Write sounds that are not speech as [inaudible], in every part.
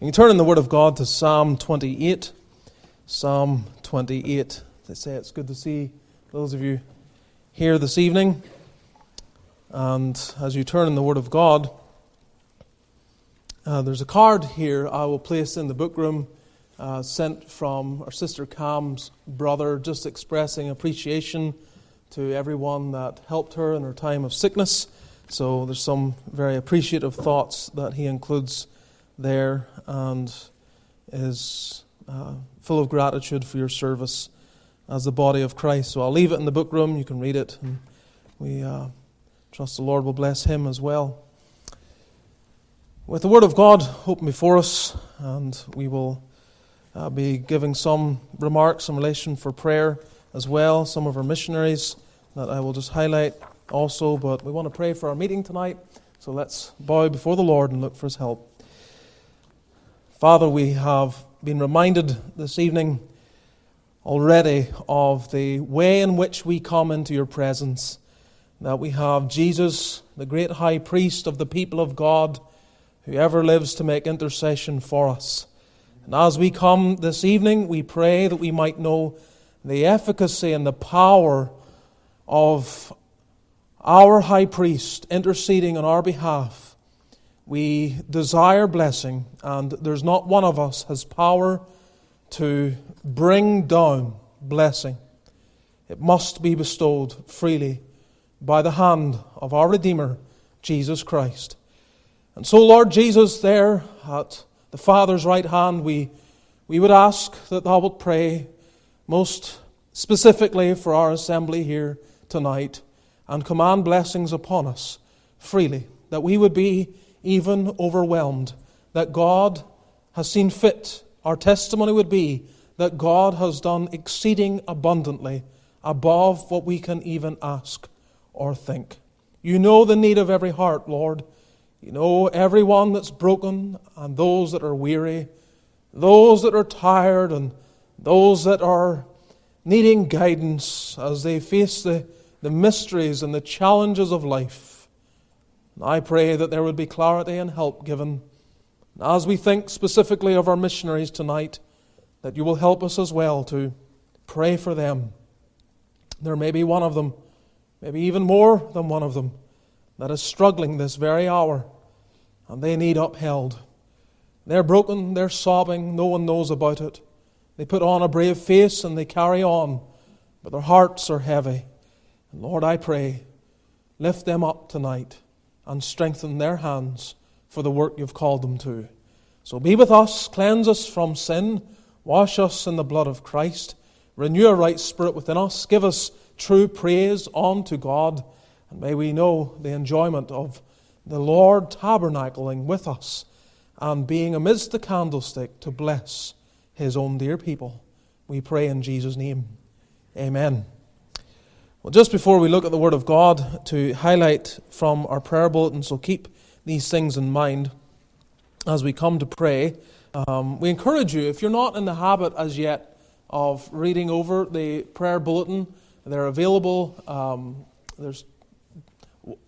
You turn in the Word of God to Psalm 28. Psalm 28. They say it's good to see those of you here this evening. And as you turn in the Word of God, uh, there's a card here I will place in the book room uh, sent from our sister Cam's brother, just expressing appreciation to everyone that helped her in her time of sickness. So there's some very appreciative thoughts that he includes there and is uh, full of gratitude for your service as the body of Christ. So I'll leave it in the book room. You can read it. And we uh, trust the Lord will bless him as well. With the Word of God open before us, and we will uh, be giving some remarks in relation for prayer as well, some of our missionaries that I will just highlight also. But we want to pray for our meeting tonight. So let's bow before the Lord and look for his help. Father, we have been reminded this evening already of the way in which we come into your presence. That we have Jesus, the great high priest of the people of God, who ever lives to make intercession for us. And as we come this evening, we pray that we might know the efficacy and the power of our high priest interceding on our behalf we desire blessing, and there's not one of us has power to bring down blessing. It must be bestowed freely by the hand of our Redeemer, Jesus Christ. And so, Lord Jesus, there at the Father's right hand, we, we would ask that Thou wilt pray most specifically for our assembly here tonight and command blessings upon us freely, that we would be even overwhelmed, that God has seen fit. Our testimony would be that God has done exceeding abundantly above what we can even ask or think. You know the need of every heart, Lord. You know everyone that's broken and those that are weary, those that are tired, and those that are needing guidance as they face the, the mysteries and the challenges of life. I pray that there would be clarity and help given. As we think specifically of our missionaries tonight, that you will help us as well to pray for them. There may be one of them, maybe even more than one of them, that is struggling this very hour, and they need upheld. They're broken, they're sobbing, no one knows about it. They put on a brave face and they carry on, but their hearts are heavy. And Lord, I pray, lift them up tonight and strengthen their hands for the work you've called them to. So be with us, cleanse us from sin, wash us in the blood of Christ, renew a right spirit within us, give us true praise unto God, and may we know the enjoyment of the Lord tabernacling with us and being amidst the candlestick to bless his own dear people. We pray in Jesus' name. Amen. Well, just before we look at the Word of God, to highlight from our prayer bulletin, so keep these things in mind as we come to pray. Um, we encourage you, if you're not in the habit as yet of reading over the prayer bulletin, they're available. Um, there's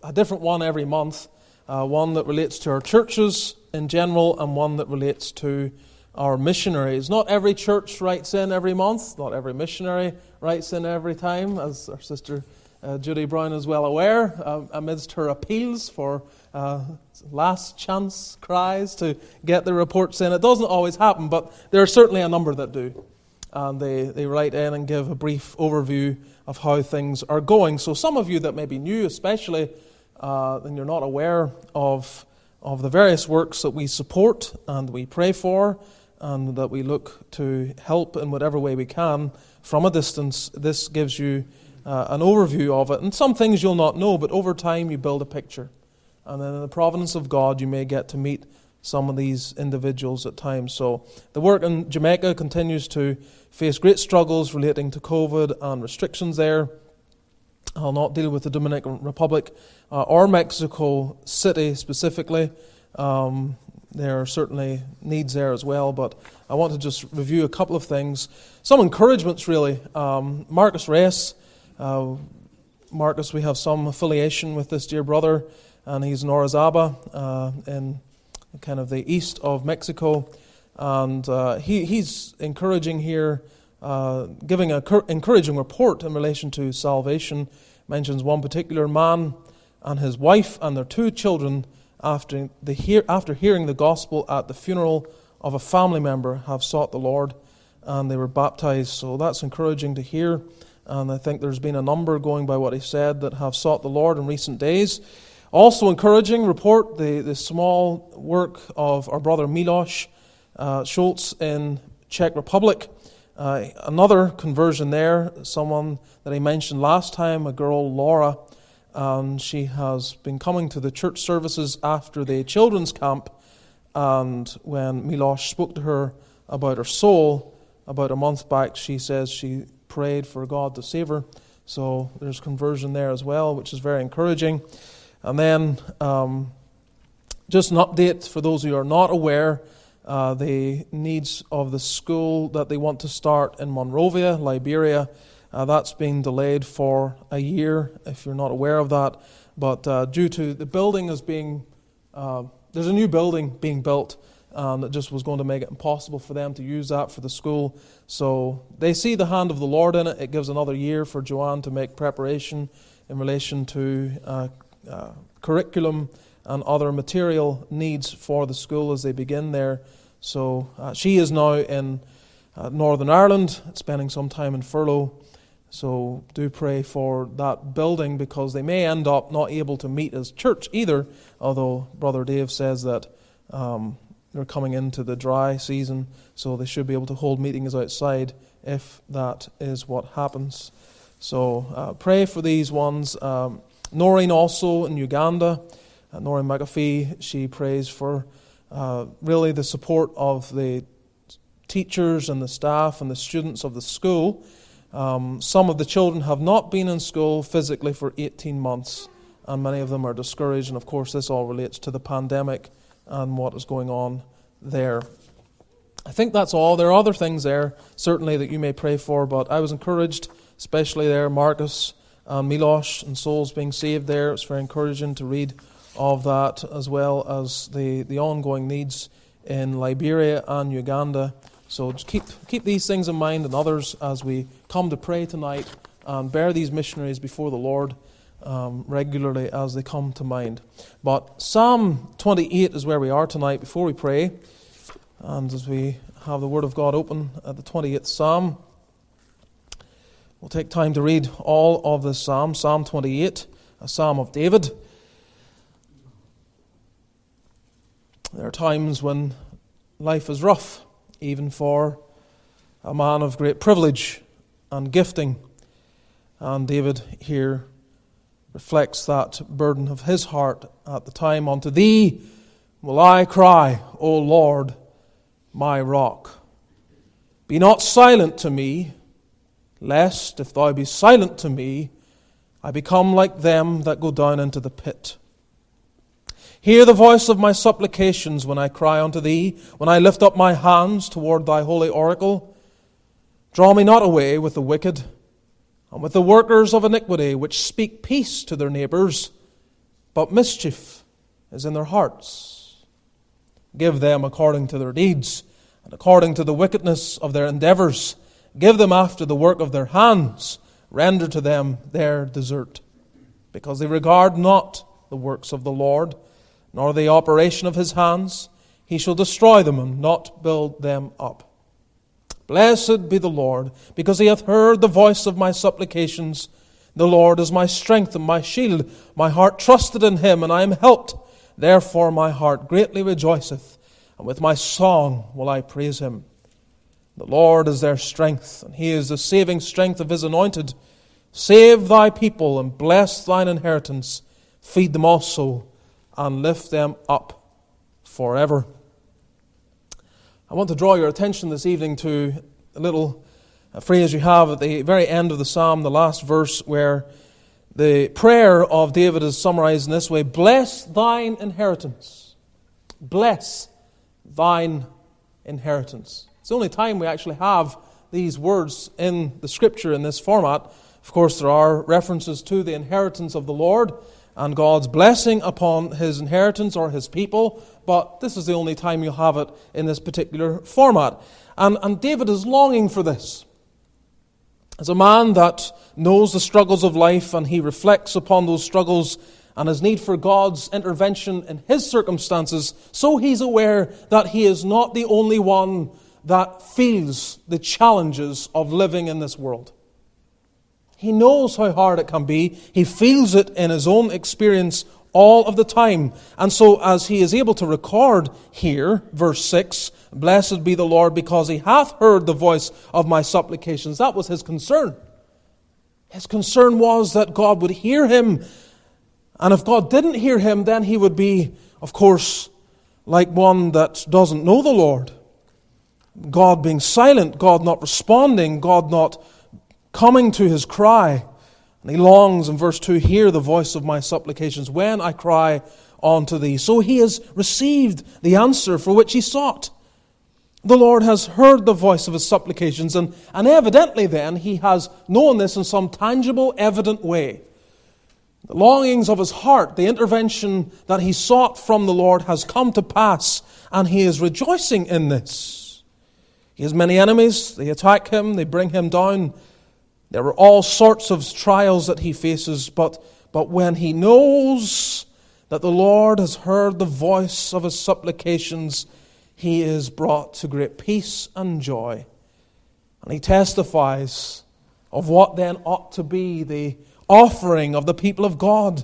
a different one every month, uh, one that relates to our churches in general, and one that relates to our missionaries. Not every church writes in every month, not every missionary writes in every time, as our sister uh, Judy Brown is well aware, uh, amidst her appeals for uh, last chance cries to get the reports in. It doesn't always happen, but there are certainly a number that do. And they, they write in and give a brief overview of how things are going. So, some of you that may be new, especially, uh, and you're not aware of, of the various works that we support and we pray for, and that we look to help in whatever way we can from a distance. This gives you uh, an overview of it. And some things you'll not know, but over time you build a picture. And then in the providence of God, you may get to meet some of these individuals at times. So the work in Jamaica continues to face great struggles relating to COVID and restrictions there. I'll not deal with the Dominican Republic uh, or Mexico City specifically. Um, there are certainly needs there as well, but I want to just review a couple of things. Some encouragements, really. Um, Marcus Reyes. Uh, Marcus, we have some affiliation with this dear brother, and he's in Orizaba uh, in kind of the east of Mexico. And uh, he, he's encouraging here, uh, giving an encouraging report in relation to salvation. Mentions one particular man and his wife and their two children after, the hear, after hearing the gospel at the funeral of a family member have sought the Lord and they were baptized. So that's encouraging to hear. And I think there's been a number, going by what he said, that have sought the Lord in recent days. Also encouraging, report the, the small work of our brother Milos uh, Schultz in Czech Republic. Uh, another conversion there, someone that I mentioned last time, a girl, Laura. And she has been coming to the church services after the children's camp. And when Milosh spoke to her about her soul about a month back, she says she prayed for God to save her. So there's conversion there as well, which is very encouraging. And then um, just an update for those who are not aware uh, the needs of the school that they want to start in Monrovia, Liberia. Uh, that's been delayed for a year, if you're not aware of that. But uh, due to the building as being, uh, there's a new building being built um, that just was going to make it impossible for them to use that for the school. So they see the hand of the Lord in it. It gives another year for Joanne to make preparation in relation to uh, uh, curriculum and other material needs for the school as they begin there. So uh, she is now in Northern Ireland, spending some time in furlough. So do pray for that building because they may end up not able to meet as church either. Although Brother Dave says that um, they're coming into the dry season, so they should be able to hold meetings outside if that is what happens. So uh, pray for these ones. Um, Noreen also in Uganda, uh, Noreen McAfee, she prays for uh, really the support of the teachers and the staff and the students of the school. Um, some of the children have not been in school physically for 18 months, and many of them are discouraged. And of course, this all relates to the pandemic and what is going on there. I think that's all. There are other things there, certainly, that you may pray for, but I was encouraged, especially there, Marcus and Milos and souls being saved there. It's very encouraging to read of that, as well as the, the ongoing needs in Liberia and Uganda. So just keep, keep these things in mind and others as we come to pray tonight and bear these missionaries before the Lord um, regularly as they come to mind. But Psalm 28 is where we are tonight before we pray. And as we have the Word of God open at the 28th Psalm, we'll take time to read all of this Psalm, Psalm 28, a Psalm of David. There are times when life is rough, even for a man of great privilege and gifting. And David here reflects that burden of his heart at the time. Unto thee will I cry, O Lord, my rock. Be not silent to me, lest, if thou be silent to me, I become like them that go down into the pit. Hear the voice of my supplications when I cry unto thee, when I lift up my hands toward thy holy oracle. Draw me not away with the wicked and with the workers of iniquity, which speak peace to their neighbors, but mischief is in their hearts. Give them according to their deeds, and according to the wickedness of their endeavors. Give them after the work of their hands. Render to them their desert, because they regard not the works of the Lord, nor the operation of his hands. He shall destroy them and not build them up. Blessed be the Lord, because he hath heard the voice of my supplications. The Lord is my strength and my shield. My heart trusted in him, and I am helped. Therefore my heart greatly rejoiceth, and with my song will I praise him. The Lord is their strength, and he is the saving strength of his anointed. Save thy people and bless thine inheritance. Feed them also, and lift them up forever. I want to draw your attention this evening to a little phrase you have at the very end of the psalm, the last verse, where the prayer of David is summarized in this way Bless thine inheritance. Bless thine inheritance. It's the only time we actually have these words in the scripture in this format. Of course, there are references to the inheritance of the Lord and God's blessing upon his inheritance or his people, but this is the only time you'll have it in this particular format. And, and David is longing for this. As a man that knows the struggles of life and he reflects upon those struggles and his need for God's intervention in his circumstances, so he's aware that he is not the only one that feels the challenges of living in this world. He knows how hard it can be. He feels it in his own experience all of the time. And so, as he is able to record here, verse 6, Blessed be the Lord because he hath heard the voice of my supplications. That was his concern. His concern was that God would hear him. And if God didn't hear him, then he would be, of course, like one that doesn't know the Lord. God being silent, God not responding, God not coming to his cry. And he longs in verse 2 Hear the voice of my supplications when I cry unto thee. So he has received the answer for which he sought. The Lord has heard the voice of his supplications, and, and evidently then he has known this in some tangible, evident way. The longings of his heart, the intervention that he sought from the Lord has come to pass, and he is rejoicing in this. He has many enemies, they attack him, they bring him down. There are all sorts of trials that he faces, but, but when he knows that the Lord has heard the voice of his supplications, he is brought to great peace and joy. And he testifies of what then ought to be the offering of the people of God.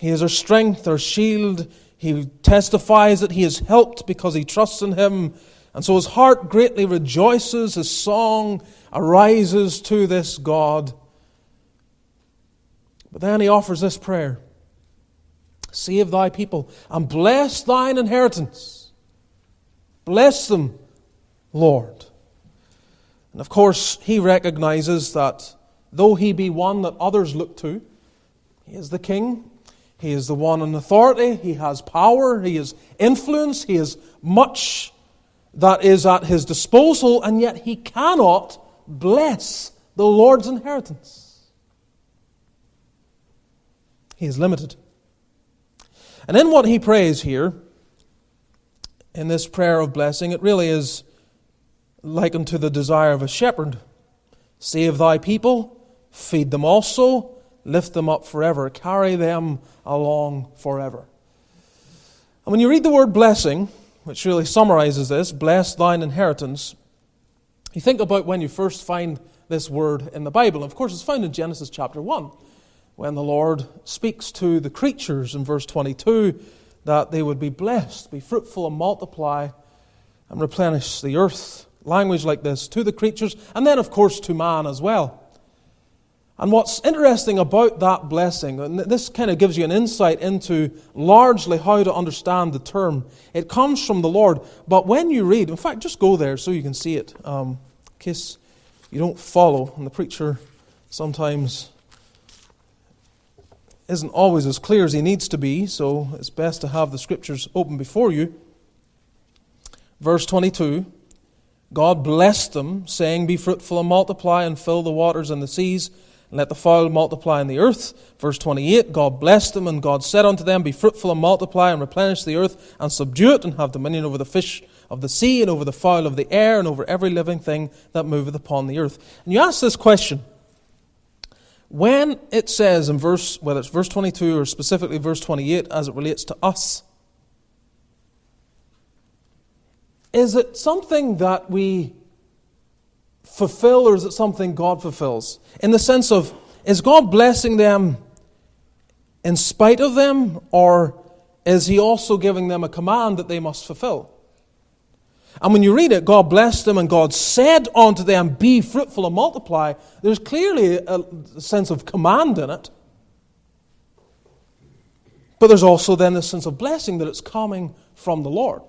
He is our strength, our shield. He testifies that he is helped because he trusts in him. And so his heart greatly rejoices, his song arises to this God. But then he offers this prayer Save thy people and bless thine inheritance. Bless them, Lord. And of course, he recognizes that though he be one that others look to, he is the king, he is the one in authority, he has power, he has influence, he has much that is at his disposal, and yet he cannot bless the Lord's inheritance. He is limited. And in what he prays here, in this prayer of blessing, it really is likened to the desire of a shepherd. Save thy people, feed them also, lift them up forever, carry them along forever. And when you read the word blessing, which really summarizes this bless thine inheritance, you think about when you first find this word in the Bible. Of course, it's found in Genesis chapter 1, when the Lord speaks to the creatures in verse 22 that they would be blessed, be fruitful, and multiply, and replenish the earth. Language like this to the creatures, and then, of course, to man as well. And what's interesting about that blessing, and this kind of gives you an insight into largely how to understand the term, it comes from the Lord. But when you read, in fact, just go there so you can see it, um, in case you don't follow. And the preacher sometimes isn't always as clear as he needs to be, so it's best to have the scriptures open before you. Verse 22 God blessed them, saying, Be fruitful and multiply, and fill the waters and the seas and let the fowl multiply in the earth. Verse 28 God blessed them, and God said unto them, Be fruitful and multiply, and replenish the earth, and subdue it, and have dominion over the fish of the sea, and over the fowl of the air, and over every living thing that moveth upon the earth. And you ask this question when it says in verse, whether it's verse 22 or specifically verse 28 as it relates to us, is it something that we fulfill or is it something God fulfills? In the sense of, is God blessing them in spite of them or is He also giving them a command that they must fulfill? And when you read it, God blessed them and God said unto them, Be fruitful and multiply. There's clearly a sense of command in it. But there's also then this sense of blessing that it's coming from the Lord.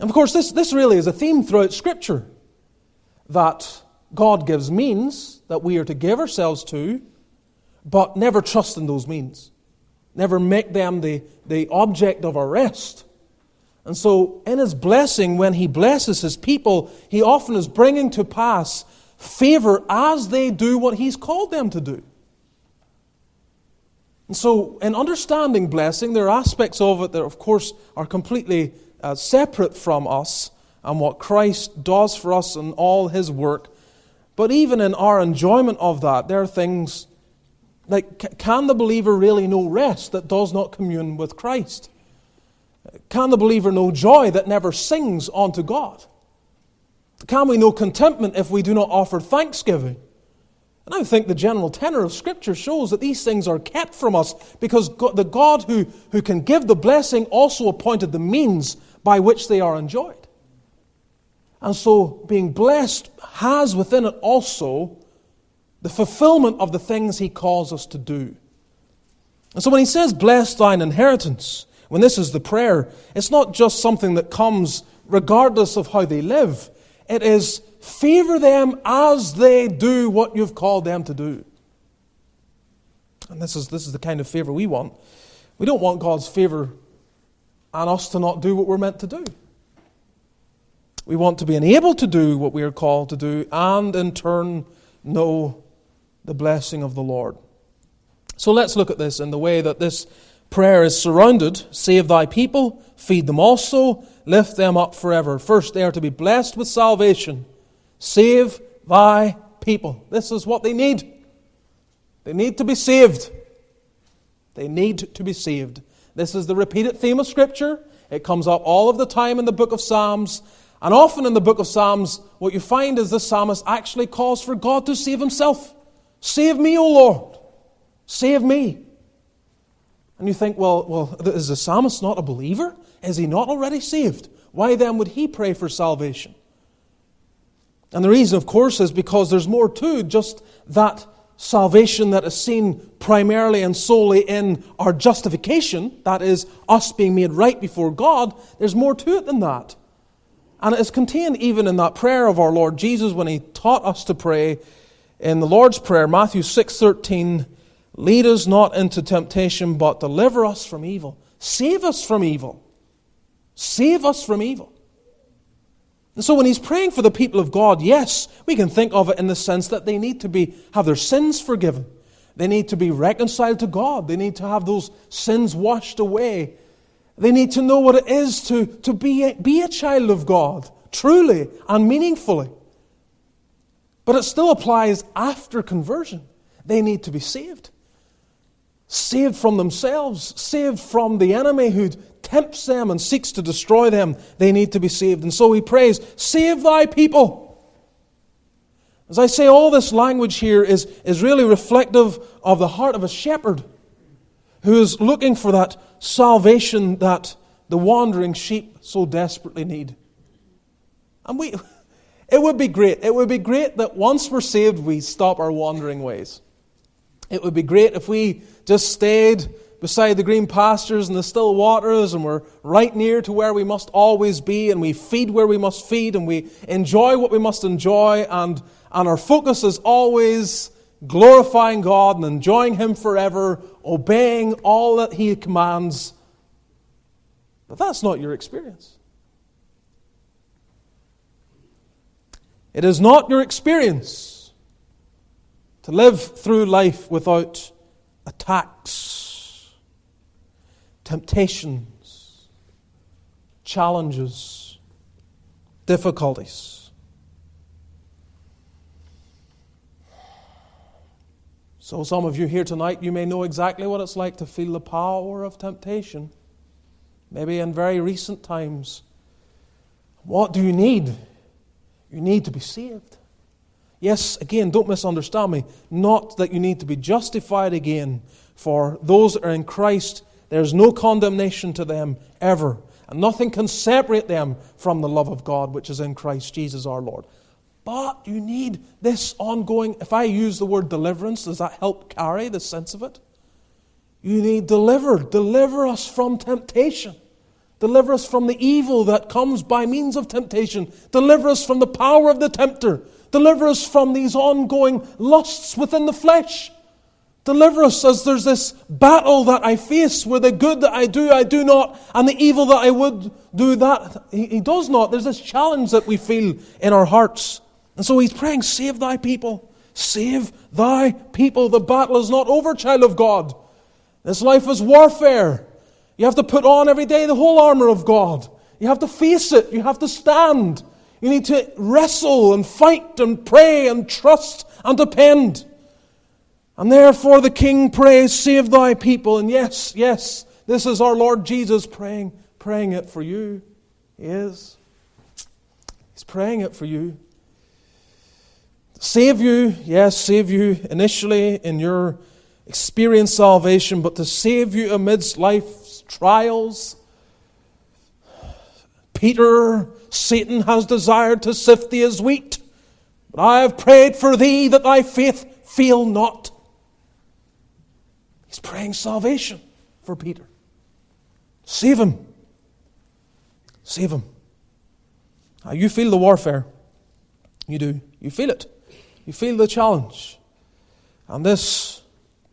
And of course, this, this really is a theme throughout Scripture that God gives means that we are to give ourselves to, but never trust in those means. Never make them the, the object of our rest. And so, in his blessing, when he blesses his people, he often is bringing to pass favor as they do what he's called them to do. And so, in understanding blessing, there are aspects of it that, of course, are completely uh, separate from us and what Christ does for us and all his work. But even in our enjoyment of that, there are things like can the believer really know rest that does not commune with Christ? Can the believer know joy that never sings unto God? Can we know contentment if we do not offer thanksgiving? And I think the general tenor of Scripture shows that these things are kept from us because God, the God who, who can give the blessing also appointed the means by which they are enjoyed. And so, being blessed has within it also the fulfillment of the things He calls us to do. And so, when He says, Bless thine inheritance, when this is the prayer, it's not just something that comes regardless of how they live, it is Favor them as they do what you've called them to do. And this is, this is the kind of favor we want. We don't want God's favor and us to not do what we're meant to do. We want to be enabled to do what we are called to do and in turn know the blessing of the Lord. So let's look at this in the way that this prayer is surrounded. Save thy people, feed them also, lift them up forever. First, they are to be blessed with salvation. Save thy people. This is what they need. They need to be saved. They need to be saved. This is the repeated theme of Scripture. It comes up all of the time in the book of Psalms. And often in the book of Psalms, what you find is the psalmist actually calls for God to save himself. Save me, O Lord. Save me. And you think, well, well, is the psalmist not a believer? Is he not already saved? Why then would he pray for salvation? And the reason, of course, is because there's more to just that salvation that is seen primarily and solely in our justification, that is, us being made right before God. There's more to it than that. And it is contained even in that prayer of our Lord Jesus when he taught us to pray in the Lord's Prayer, Matthew 6:13, lead us not into temptation, but deliver us from evil. Save us from evil. Save us from evil. And so when he's praying for the people of God, yes, we can think of it in the sense that they need to be, have their sins forgiven. They need to be reconciled to God. They need to have those sins washed away. They need to know what it is to, to be, a, be a child of God, truly and meaningfully. But it still applies after conversion. They need to be saved. Saved from themselves, saved from the enemy who tempts them and seeks to destroy them, they need to be saved. And so he prays, Save thy people. As I say, all this language here is, is really reflective of the heart of a shepherd who is looking for that salvation that the wandering sheep so desperately need. And we, [laughs] it would be great. It would be great that once we're saved, we stop our wandering ways. It would be great if we just stayed beside the green pastures and the still waters, and we're right near to where we must always be, and we feed where we must feed, and we enjoy what we must enjoy, and, and our focus is always glorifying God and enjoying Him forever, obeying all that He commands. But that's not your experience. It is not your experience to live through life without attacks temptations, challenges, difficulties. So, some of you here tonight, you may know exactly what it's like to feel the power of temptation, maybe in very recent times. What do you need? You need to be saved. Yes, again, don't misunderstand me. Not that you need to be justified again, for those that are in Christ there's no condemnation to them ever. And nothing can separate them from the love of God which is in Christ Jesus our Lord. But you need this ongoing, if I use the word deliverance, does that help carry the sense of it? You need deliver. Deliver us from temptation. Deliver us from the evil that comes by means of temptation. Deliver us from the power of the tempter. Deliver us from these ongoing lusts within the flesh. Deliver us as there's this battle that I face where the good that I do, I do not, and the evil that I would do, that he, he does not. There's this challenge that we feel in our hearts. And so he's praying, Save thy people. Save thy people. The battle is not over, child of God. This life is warfare. You have to put on every day the whole armor of God. You have to face it. You have to stand. You need to wrestle and fight and pray and trust and depend. And therefore the king prays, Save thy people. And yes, yes, this is our Lord Jesus praying, praying it for you. He is. He's praying it for you. Save you, yes, save you initially in your experience salvation, but to save you amidst life's trials. Peter, Satan has desired to sift thee as wheat, but I have prayed for thee that thy faith fail not. He's praying salvation for Peter. Save him. Save him. Now, you feel the warfare. You do. You feel it. You feel the challenge. And this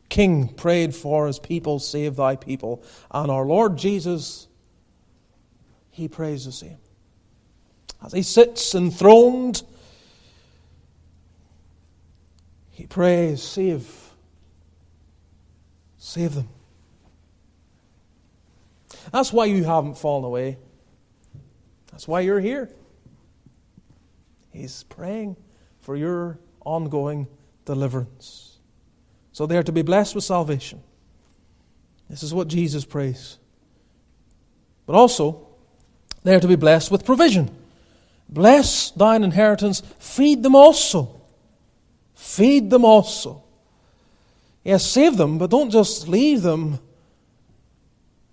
king prayed for his people, save thy people. And our Lord Jesus, he prays the same. As he sits enthroned, he prays, save Save them. That's why you haven't fallen away. That's why you're here. He's praying for your ongoing deliverance. So they are to be blessed with salvation. This is what Jesus prays. But also, they are to be blessed with provision. Bless thine inheritance, feed them also. Feed them also. Yes, save them, but don't just leave them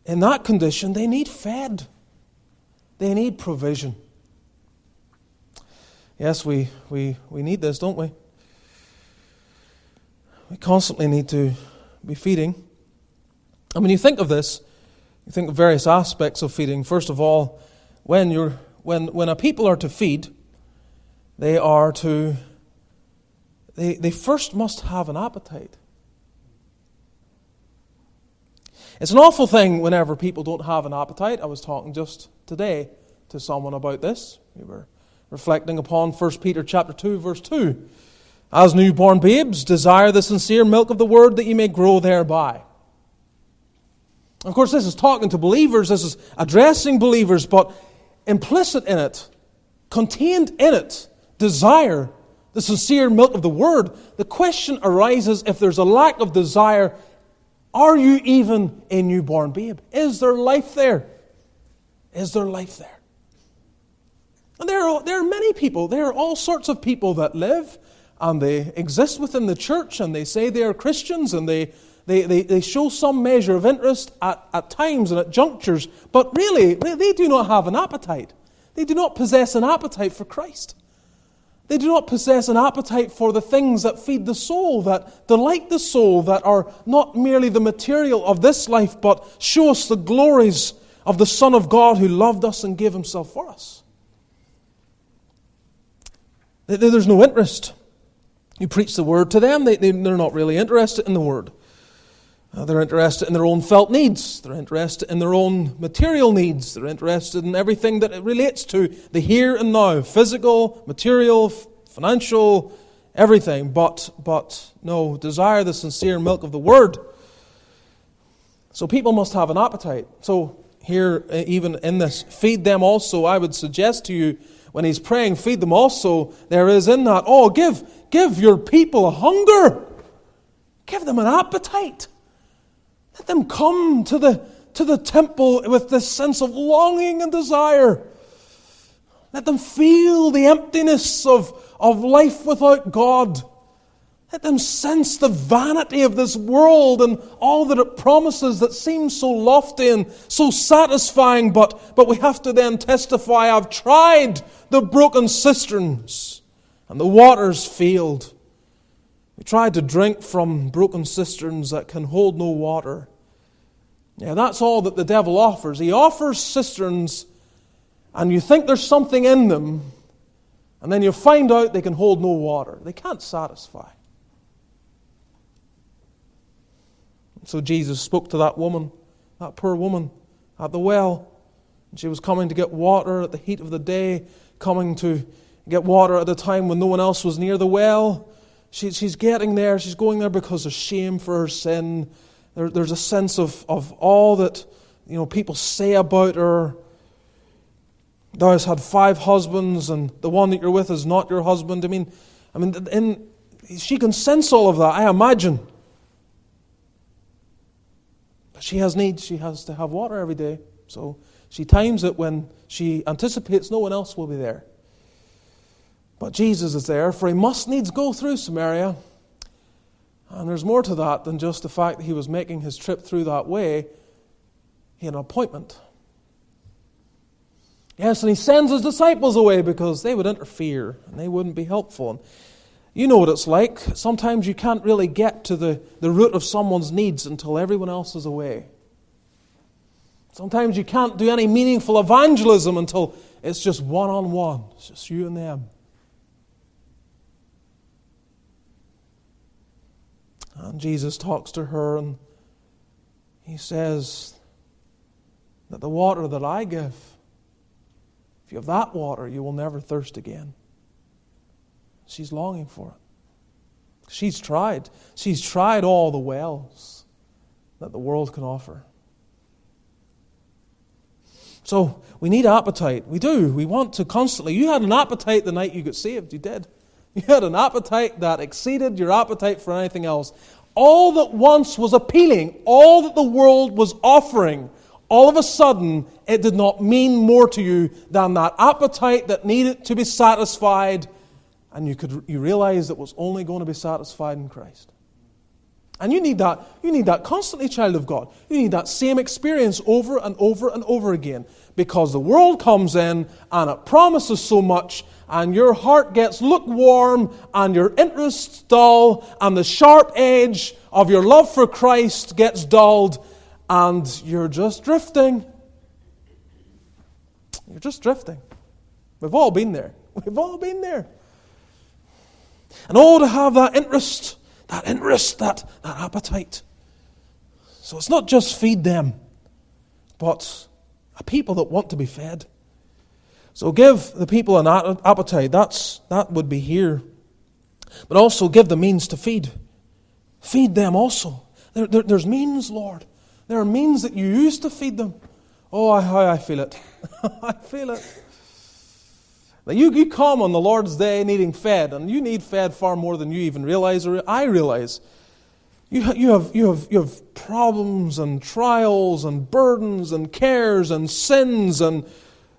in that condition. They need fed, they need provision. Yes, we, we, we need this, don't we? We constantly need to be feeding. And when you think of this, you think of various aspects of feeding. First of all, when, you're, when, when a people are to feed, they are to, they, they first must have an appetite. It's an awful thing whenever people don't have an appetite. I was talking just today to someone about this. We were reflecting upon 1 Peter chapter 2 verse 2. As newborn babes, desire the sincere milk of the word that you may grow thereby. Of course, this is talking to believers, this is addressing believers, but implicit in it, contained in it, desire the sincere milk of the word. The question arises if there's a lack of desire are you even a newborn babe? Is there life there? Is there life there? And there are, there are many people, there are all sorts of people that live and they exist within the church and they say they are Christians and they, they, they, they show some measure of interest at, at times and at junctures, but really, they do not have an appetite. They do not possess an appetite for Christ. They do not possess an appetite for the things that feed the soul, that delight the soul, that are not merely the material of this life, but show us the glories of the Son of God who loved us and gave himself for us. There's no interest. You preach the word to them, they, they're not really interested in the word. Uh, they're interested in their own felt needs. They're interested in their own material needs. They're interested in everything that it relates to the here and now physical, material, financial, everything. But, but no, desire the sincere milk of the Word. So people must have an appetite. So here, uh, even in this, feed them also. I would suggest to you, when he's praying, feed them also, there is in that, oh, give, give your people a hunger. Give them an appetite. Let them come to the, to the temple with this sense of longing and desire. Let them feel the emptiness of, of life without God. Let them sense the vanity of this world and all that it promises that seems so lofty and so satisfying, but, but we have to then testify I've tried the broken cisterns and the waters failed. We tried to drink from broken cisterns that can hold no water. Yeah, that's all that the devil offers. He offers cisterns, and you think there's something in them, and then you find out they can hold no water. They can't satisfy. So Jesus spoke to that woman, that poor woman, at the well. She was coming to get water at the heat of the day, coming to get water at a time when no one else was near the well. She, she's getting there. She's going there because of shame for her sin. there, there's a sense of, of all that you know, people say about her. Thou hast had five husbands, and the one that you're with is not your husband. I mean, I mean, in, she can sense all of that, I imagine. But she has needs. She has to have water every day. So she times it when she anticipates no one else will be there. But Jesus is there, for he must needs go through Samaria. And there's more to that than just the fact that he was making his trip through that way. He had an appointment. Yes, and he sends his disciples away because they would interfere and they wouldn't be helpful. And you know what it's like. Sometimes you can't really get to the, the root of someone's needs until everyone else is away. Sometimes you can't do any meaningful evangelism until it's just one on one, it's just you and them. And Jesus talks to her and he says that the water that I give, if you have that water, you will never thirst again. She's longing for it. She's tried. She's tried all the wells that the world can offer. So we need appetite. We do. We want to constantly. You had an appetite the night you got saved. You did. You had an appetite that exceeded your appetite for anything else. All that once was appealing, all that the world was offering, all of a sudden it did not mean more to you than that appetite that needed to be satisfied, and you could you realized it was only going to be satisfied in Christ. And you need that, you need that constantly, child of God. You need that same experience over and over and over again. Because the world comes in and it promises so much, and your heart gets lukewarm, and your interest dull, and the sharp edge of your love for Christ gets dulled, and you're just drifting. You're just drifting. We've all been there. [laughs] We've all been there. And oh, to have that interest that interest, that, that appetite. So it's not just feed them, but a people that want to be fed. So give the people an appetite. That's, that would be here. But also give the means to feed. Feed them also. There, there, there's means, Lord. There are means that you use to feed them. Oh, how I feel it. [laughs] I feel it. You, you come on the Lord's day needing fed, and you need fed far more than you even realize or I realize. You, you, have, you, have, you have problems and trials and burdens and cares and sins and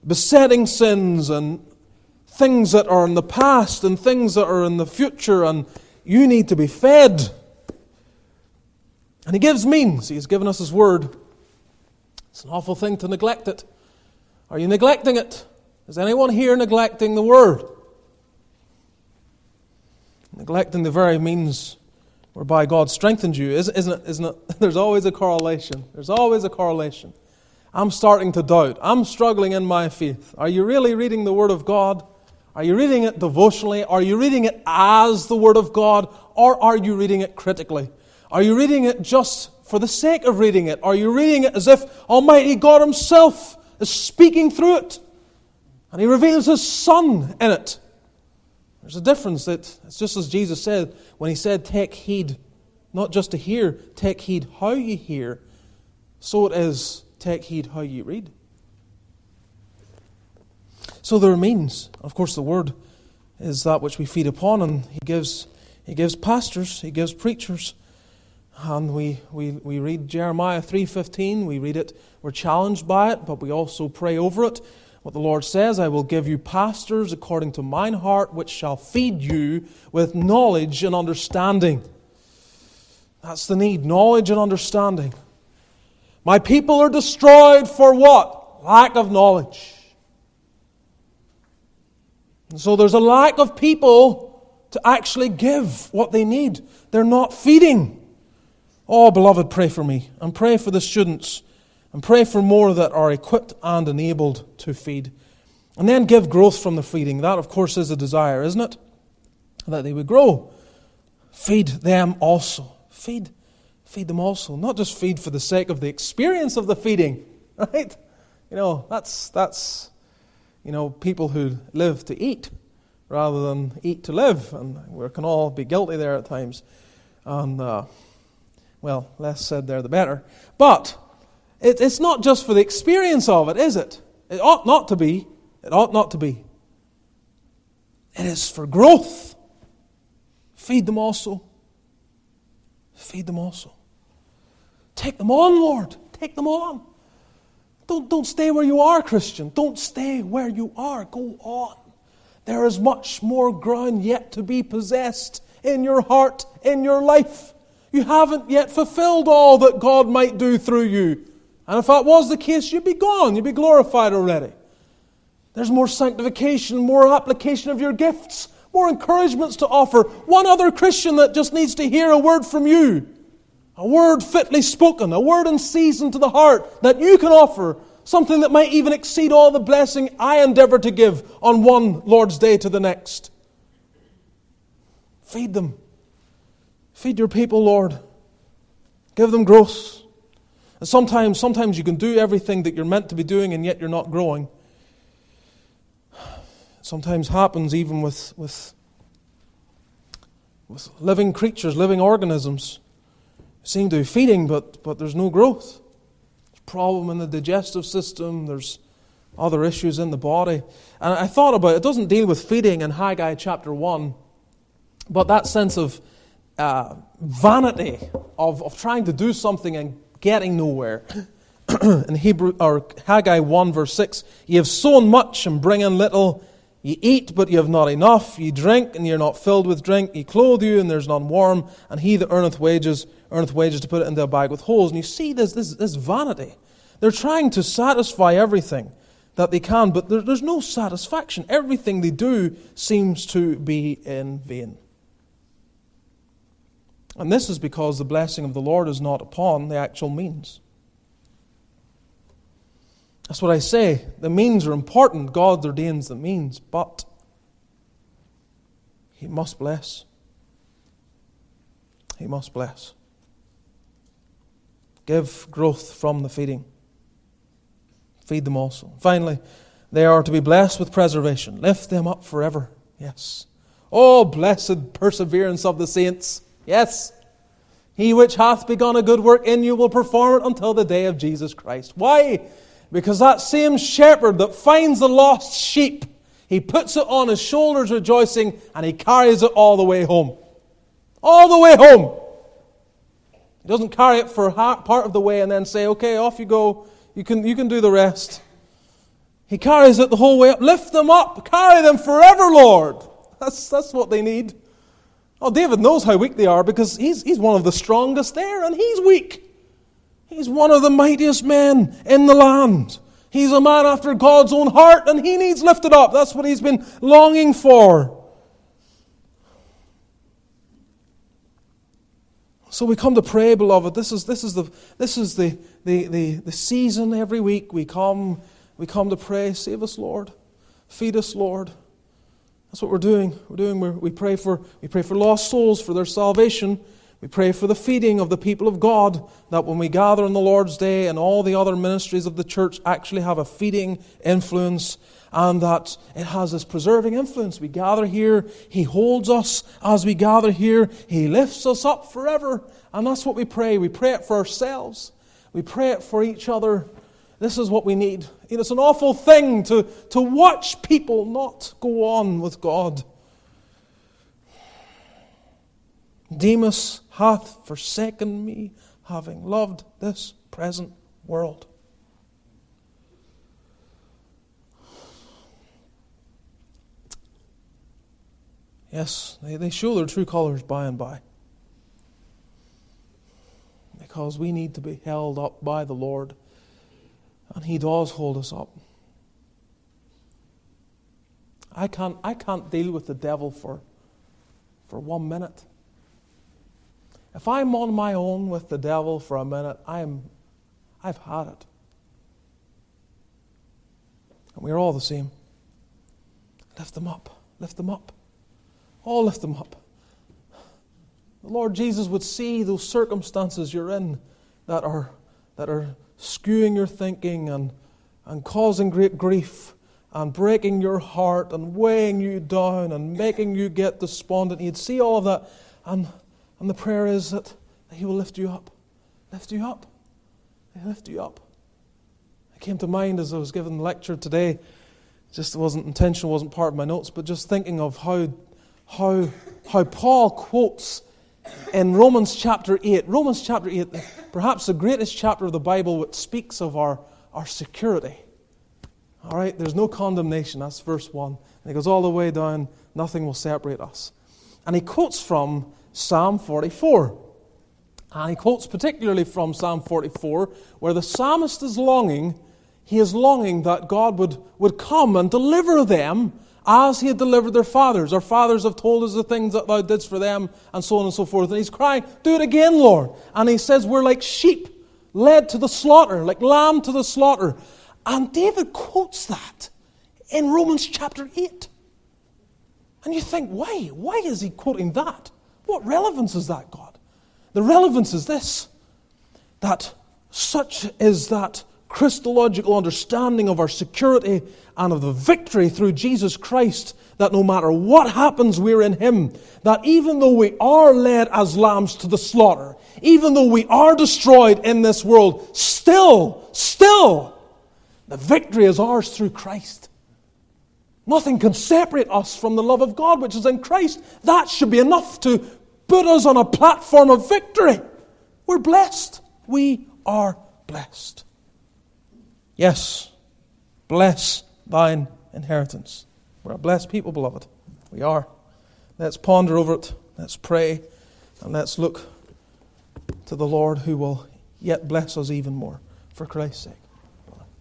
besetting sins and things that are in the past and things that are in the future, and you need to be fed. And He gives means. He has given us His word. It's an awful thing to neglect it. Are you neglecting it? Is anyone here neglecting the word? Neglecting the very means whereby God strengthens you, isn't it? Isn't [laughs] it? There's always a correlation. There's always a correlation. I'm starting to doubt. I'm struggling in my faith. Are you really reading the Word of God? Are you reading it devotionally? Are you reading it as the Word of God? Or are you reading it critically? Are you reading it just for the sake of reading it? Are you reading it as if Almighty God Himself is speaking through it? And he reveals his son in it. There's a difference that it's just as Jesus said when he said, Take heed, not just to hear, take heed how you hear. So it is, take heed how you read. So there remains, of course, the word is that which we feed upon, and he gives, he gives pastors, he gives preachers. And we, we, we read Jeremiah 3.15, we read it, we're challenged by it, but we also pray over it. What the Lord says, I will give you pastors according to mine heart, which shall feed you with knowledge and understanding. That's the need knowledge and understanding. My people are destroyed for what? Lack of knowledge. And so there's a lack of people to actually give what they need. They're not feeding. Oh, beloved, pray for me and pray for the students and pray for more that are equipped and enabled to feed. And then give growth from the feeding. That, of course, is a desire, isn't it? That they would grow. Feed them also. Feed. Feed them also. Not just feed for the sake of the experience of the feeding, [laughs] right? You know, that's, that's you know, people who live to eat rather than eat to live. And we can all be guilty there at times. And, uh, Well, less said there, the better. But it, it's not just for the experience of it, is it? It ought not to be. It ought not to be. It is for growth. Feed them also. Feed them also. Take them on, Lord. Take them on. Don't, don't stay where you are, Christian. Don't stay where you are. Go on. There is much more ground yet to be possessed in your heart, in your life. You haven't yet fulfilled all that God might do through you. And if that was the case, you'd be gone. You'd be glorified already. There's more sanctification, more application of your gifts, more encouragements to offer. One other Christian that just needs to hear a word from you. A word fitly spoken, a word in season to the heart that you can offer. Something that might even exceed all the blessing I endeavor to give on one Lord's Day to the next. Feed them. Feed your people, Lord. Give them growth. And sometimes, sometimes you can do everything that you're meant to be doing and yet you're not growing. Sometimes happens even with, with, with living creatures, living organisms. seem to be feeding, but, but there's no growth. There's problem in the digestive system, there's other issues in the body. And I thought about it, it doesn't deal with feeding in Haggai chapter 1, but that sense of uh, vanity of, of trying to do something and getting nowhere. [clears throat] in Hebrew or Haggai 1 verse 6, ye have sown much and bring in little. Ye eat, but ye have not enough. Ye drink, and ye are not filled with drink. Ye clothe you, and there's none warm. And he that earneth wages, earneth wages to put it into a bag with holes. And you see this, this, this vanity. They're trying to satisfy everything that they can, but there, there's no satisfaction. Everything they do seems to be in vain. And this is because the blessing of the Lord is not upon the actual means. That's what I say. The means are important. God ordains the means, but He must bless. He must bless. Give growth from the feeding. Feed them also. Finally, they are to be blessed with preservation. Lift them up forever. Yes. Oh, blessed perseverance of the saints. Yes. He which hath begun a good work in you will perform it until the day of Jesus Christ. Why? Because that same shepherd that finds the lost sheep, he puts it on his shoulders rejoicing and he carries it all the way home. All the way home. He doesn't carry it for part of the way and then say, okay, off you go. You can, you can do the rest. He carries it the whole way up. Lift them up. Carry them forever, Lord. That's, that's what they need. Oh, David knows how weak they are because he's, he's one of the strongest there, and he's weak. He's one of the mightiest men in the land. He's a man after God's own heart, and he needs lifted up. That's what he's been longing for. So we come to pray, beloved. This is, this is, the, this is the, the, the, the season every week. We come, we come to pray. Save us, Lord. Feed us, Lord. That's what we're doing. We're doing. We're, we pray for we pray for lost souls for their salvation. We pray for the feeding of the people of God. That when we gather on the Lord's Day and all the other ministries of the church actually have a feeding influence, and that it has this preserving influence. We gather here. He holds us as we gather here. He lifts us up forever, and that's what we pray. We pray it for ourselves. We pray it for each other. This is what we need. It's an awful thing to, to watch people not go on with God. Demas hath forsaken me, having loved this present world. Yes, they, they show their true colors by and by. Because we need to be held up by the Lord and He does hold us up. I can't, I can't deal with the devil for, for one minute. If I'm on my own with the devil for a minute, I'm, I've had it. And we're all the same. Lift them up. Lift them up. All lift them up. The Lord Jesus would see those circumstances you're in that are, that are skewing your thinking and, and causing great grief and breaking your heart and weighing you down and making you get despondent. He'd see all of that. And, and the prayer is that He will lift you up. Lift you up. He'll lift you up. It came to mind as I was giving the lecture today. Just wasn't intentional, wasn't part of my notes, but just thinking of how, how, how Paul quotes in Romans chapter 8. Romans chapter 8, perhaps the greatest chapter of the Bible, which speaks of our, our security. All right, there's no condemnation. That's verse 1. And he goes all the way down, nothing will separate us. And he quotes from Psalm 44. And he quotes particularly from Psalm 44, where the psalmist is longing, he is longing that God would, would come and deliver them as he had delivered their fathers. Our fathers have told us the things that thou didst for them, and so on and so forth. And he's crying, Do it again, Lord. And he says, We're like sheep led to the slaughter, like lamb to the slaughter. And David quotes that in Romans chapter 8. And you think, why? Why is he quoting that? What relevance is that, God? The relevance is this that such is that Christological understanding of our security and of the victory through Jesus Christ that no matter what happens, we're in Him. That even though we are led as lambs to the slaughter, even though we are destroyed in this world, still, still, the victory is ours through Christ. Nothing can separate us from the love of God which is in Christ. That should be enough to put us on a platform of victory. We're blessed. We are blessed. Yes, bless thine inheritance. We're a blessed people, beloved. We are. Let's ponder over it. Let's pray. And let's look to the Lord who will yet bless us even more for Christ's sake.